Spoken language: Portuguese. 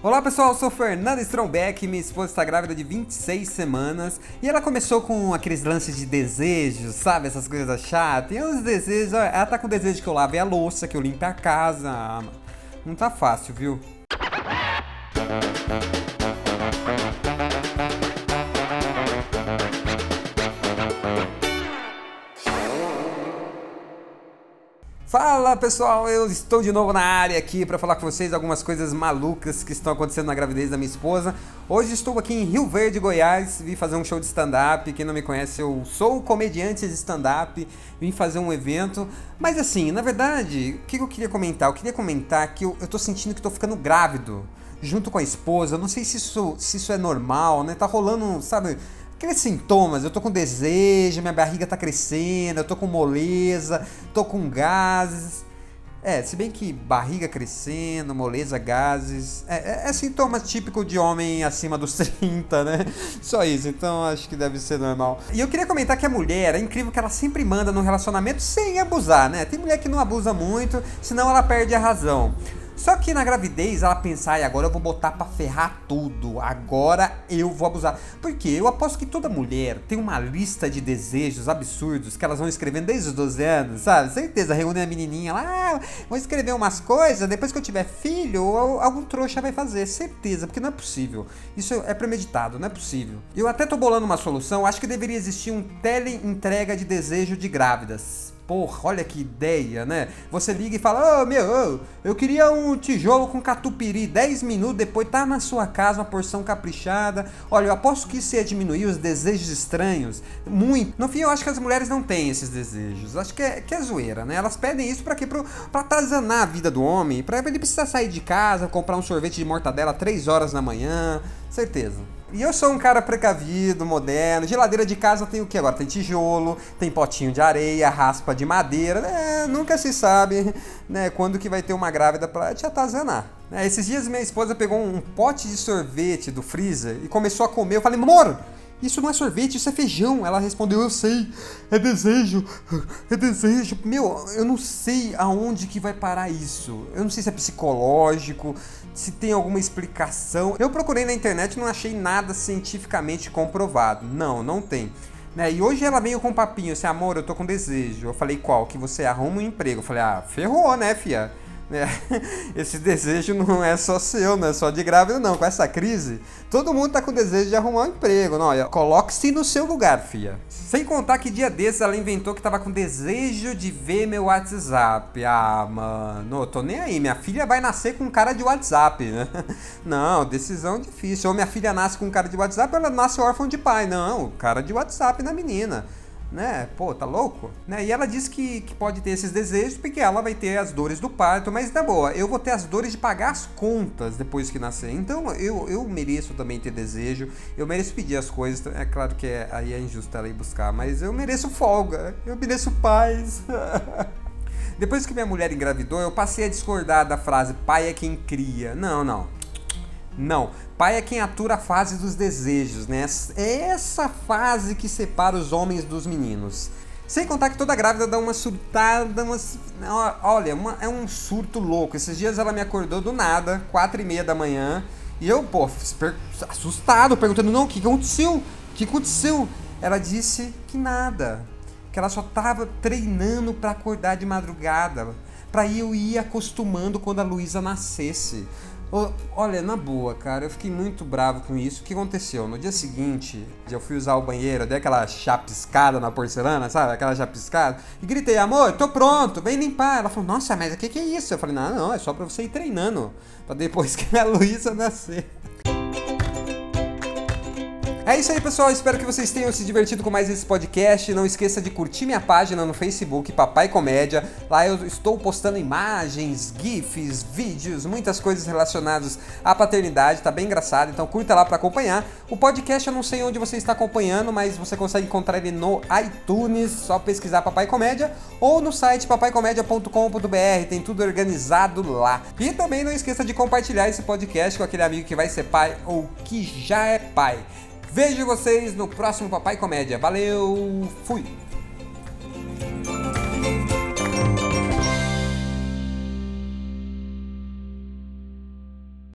Olá pessoal, eu sou Fernanda Strombeck, minha esposa está grávida de 26 semanas e ela começou com aqueles lances de desejos, sabe? Essas coisas chatas. E os desejos, ela tá com desejo que eu lave a louça, que eu limpe a casa. Ah, não tá fácil, viu? Fala pessoal, eu estou de novo na área aqui para falar com vocês algumas coisas malucas que estão acontecendo na gravidez da minha esposa. Hoje estou aqui em Rio Verde, Goiás, vim fazer um show de stand-up. Quem não me conhece, eu sou comediante de stand-up, vim fazer um evento. Mas assim, na verdade, o que eu queria comentar? Eu queria comentar que eu, tô sentindo que estou ficando grávido junto com a esposa. Eu não sei se isso, se isso é normal, né? Tá rolando, sabe? Aqueles sintomas, eu tô com desejo, minha barriga tá crescendo, eu tô com moleza, tô com gases. É, se bem que barriga crescendo, moleza, gases, é, é, é sintoma típico de homem acima dos 30, né? Só isso, então acho que deve ser normal. E eu queria comentar que a mulher, é incrível que ela sempre manda no relacionamento sem abusar, né? Tem mulher que não abusa muito, senão ela perde a razão. Só que na gravidez ela pensa, e agora eu vou botar para ferrar tudo, agora eu vou abusar. Porque eu aposto que toda mulher tem uma lista de desejos absurdos que elas vão escrevendo desde os 12 anos, sabe? Certeza, reúne a menininha lá, ah, vou escrever umas coisas, depois que eu tiver filho, algum trouxa vai fazer, certeza, porque não é possível. Isso é premeditado, não é possível. Eu até tô bolando uma solução, acho que deveria existir um tele-entrega de desejo de grávidas Porra, olha que ideia, né? Você liga e fala: Ô oh, meu, eu queria um tijolo com catupiry. 10 minutos depois tá na sua casa uma porção caprichada. Olha, eu aposto que isso ia diminuir os desejos estranhos. Muito. No fim, eu acho que as mulheres não têm esses desejos. Acho que é, que é zoeira, né? Elas pedem isso pra quê? Pro, pra atazanar a vida do homem. Pra ele precisar sair de casa, comprar um sorvete de mortadela 3 horas da manhã. Certeza. E eu sou um cara precavido, moderno. Geladeira de casa tem o que agora? Tem tijolo, tem potinho de areia, raspa de madeira. É, nunca se sabe né, quando que vai ter uma grávida para te atazanar. É, esses dias minha esposa pegou um pote de sorvete do freezer e começou a comer. Eu falei, amor, isso não é sorvete, isso é feijão. Ela respondeu, eu sei, é desejo, é desejo. Meu, eu não sei aonde que vai parar isso. Eu não sei se é psicológico, se tem alguma explicação. Eu procurei na internet e não achei nada cientificamente comprovado. Não, não tem. Né? E hoje ela veio com um papinho assim, amor, eu tô com desejo. Eu falei, qual? Que você arruma um emprego. Eu falei, ah, ferrou, né, fia? É, esse desejo não é só seu, não é só de grávida, não. Com essa crise, todo mundo tá com desejo de arrumar um emprego. Não, coloque-se no seu lugar, fia. Sem contar que dia desses ela inventou que tava com desejo de ver meu WhatsApp. Ah, mano, tô nem aí. Minha filha vai nascer com cara de WhatsApp, né? Não, decisão difícil. Ou minha filha nasce com cara de WhatsApp, ela nasce órfã de pai. Não, cara de WhatsApp na menina né? Pô, tá louco? Né? E ela diz que, que pode ter esses desejos porque ela vai ter as dores do parto, mas tá boa, eu vou ter as dores de pagar as contas depois que nascer. Então eu, eu mereço também ter desejo, eu mereço pedir as coisas. É claro que é, aí é injusto ela ir buscar, mas eu mereço folga, eu mereço paz. Depois que minha mulher engravidou, eu passei a discordar da frase pai é quem cria. Não, não. Não. Pai é quem atura a fase dos desejos, né? É essa fase que separa os homens dos meninos. Sem contar que toda grávida dá uma surtada, umas... olha, uma, é um surto louco. Esses dias ela me acordou do nada, quatro e meia da manhã, e eu, pô, assustado, perguntando, não, o que aconteceu? O que aconteceu? Ela disse que nada, que ela só tava treinando para acordar de madrugada, para eu ir acostumando quando a Luísa nascesse. Olha, na boa, cara, eu fiquei muito bravo com isso. O que aconteceu? No dia seguinte, eu fui usar o banheiro, dei aquela chapiscada na porcelana, sabe? Aquela chapiscada. E gritei, amor, tô pronto, vem limpar. Ela falou, nossa, mas o que, que é isso? Eu falei, não, não, é só pra você ir treinando. Pra depois que a Luísa nascer. É isso aí, pessoal. Espero que vocês tenham se divertido com mais esse podcast. Não esqueça de curtir minha página no Facebook, Papai Comédia. Lá eu estou postando imagens, GIFs, vídeos, muitas coisas relacionadas à paternidade. Tá bem engraçado, então curta lá para acompanhar. O podcast eu não sei onde você está acompanhando, mas você consegue encontrar ele no iTunes, só pesquisar Papai Comédia ou no site papaicomédia.com.br. Tem tudo organizado lá. E também não esqueça de compartilhar esse podcast com aquele amigo que vai ser pai ou que já é pai. Vejo vocês no próximo Papai Comédia. Valeu, fui!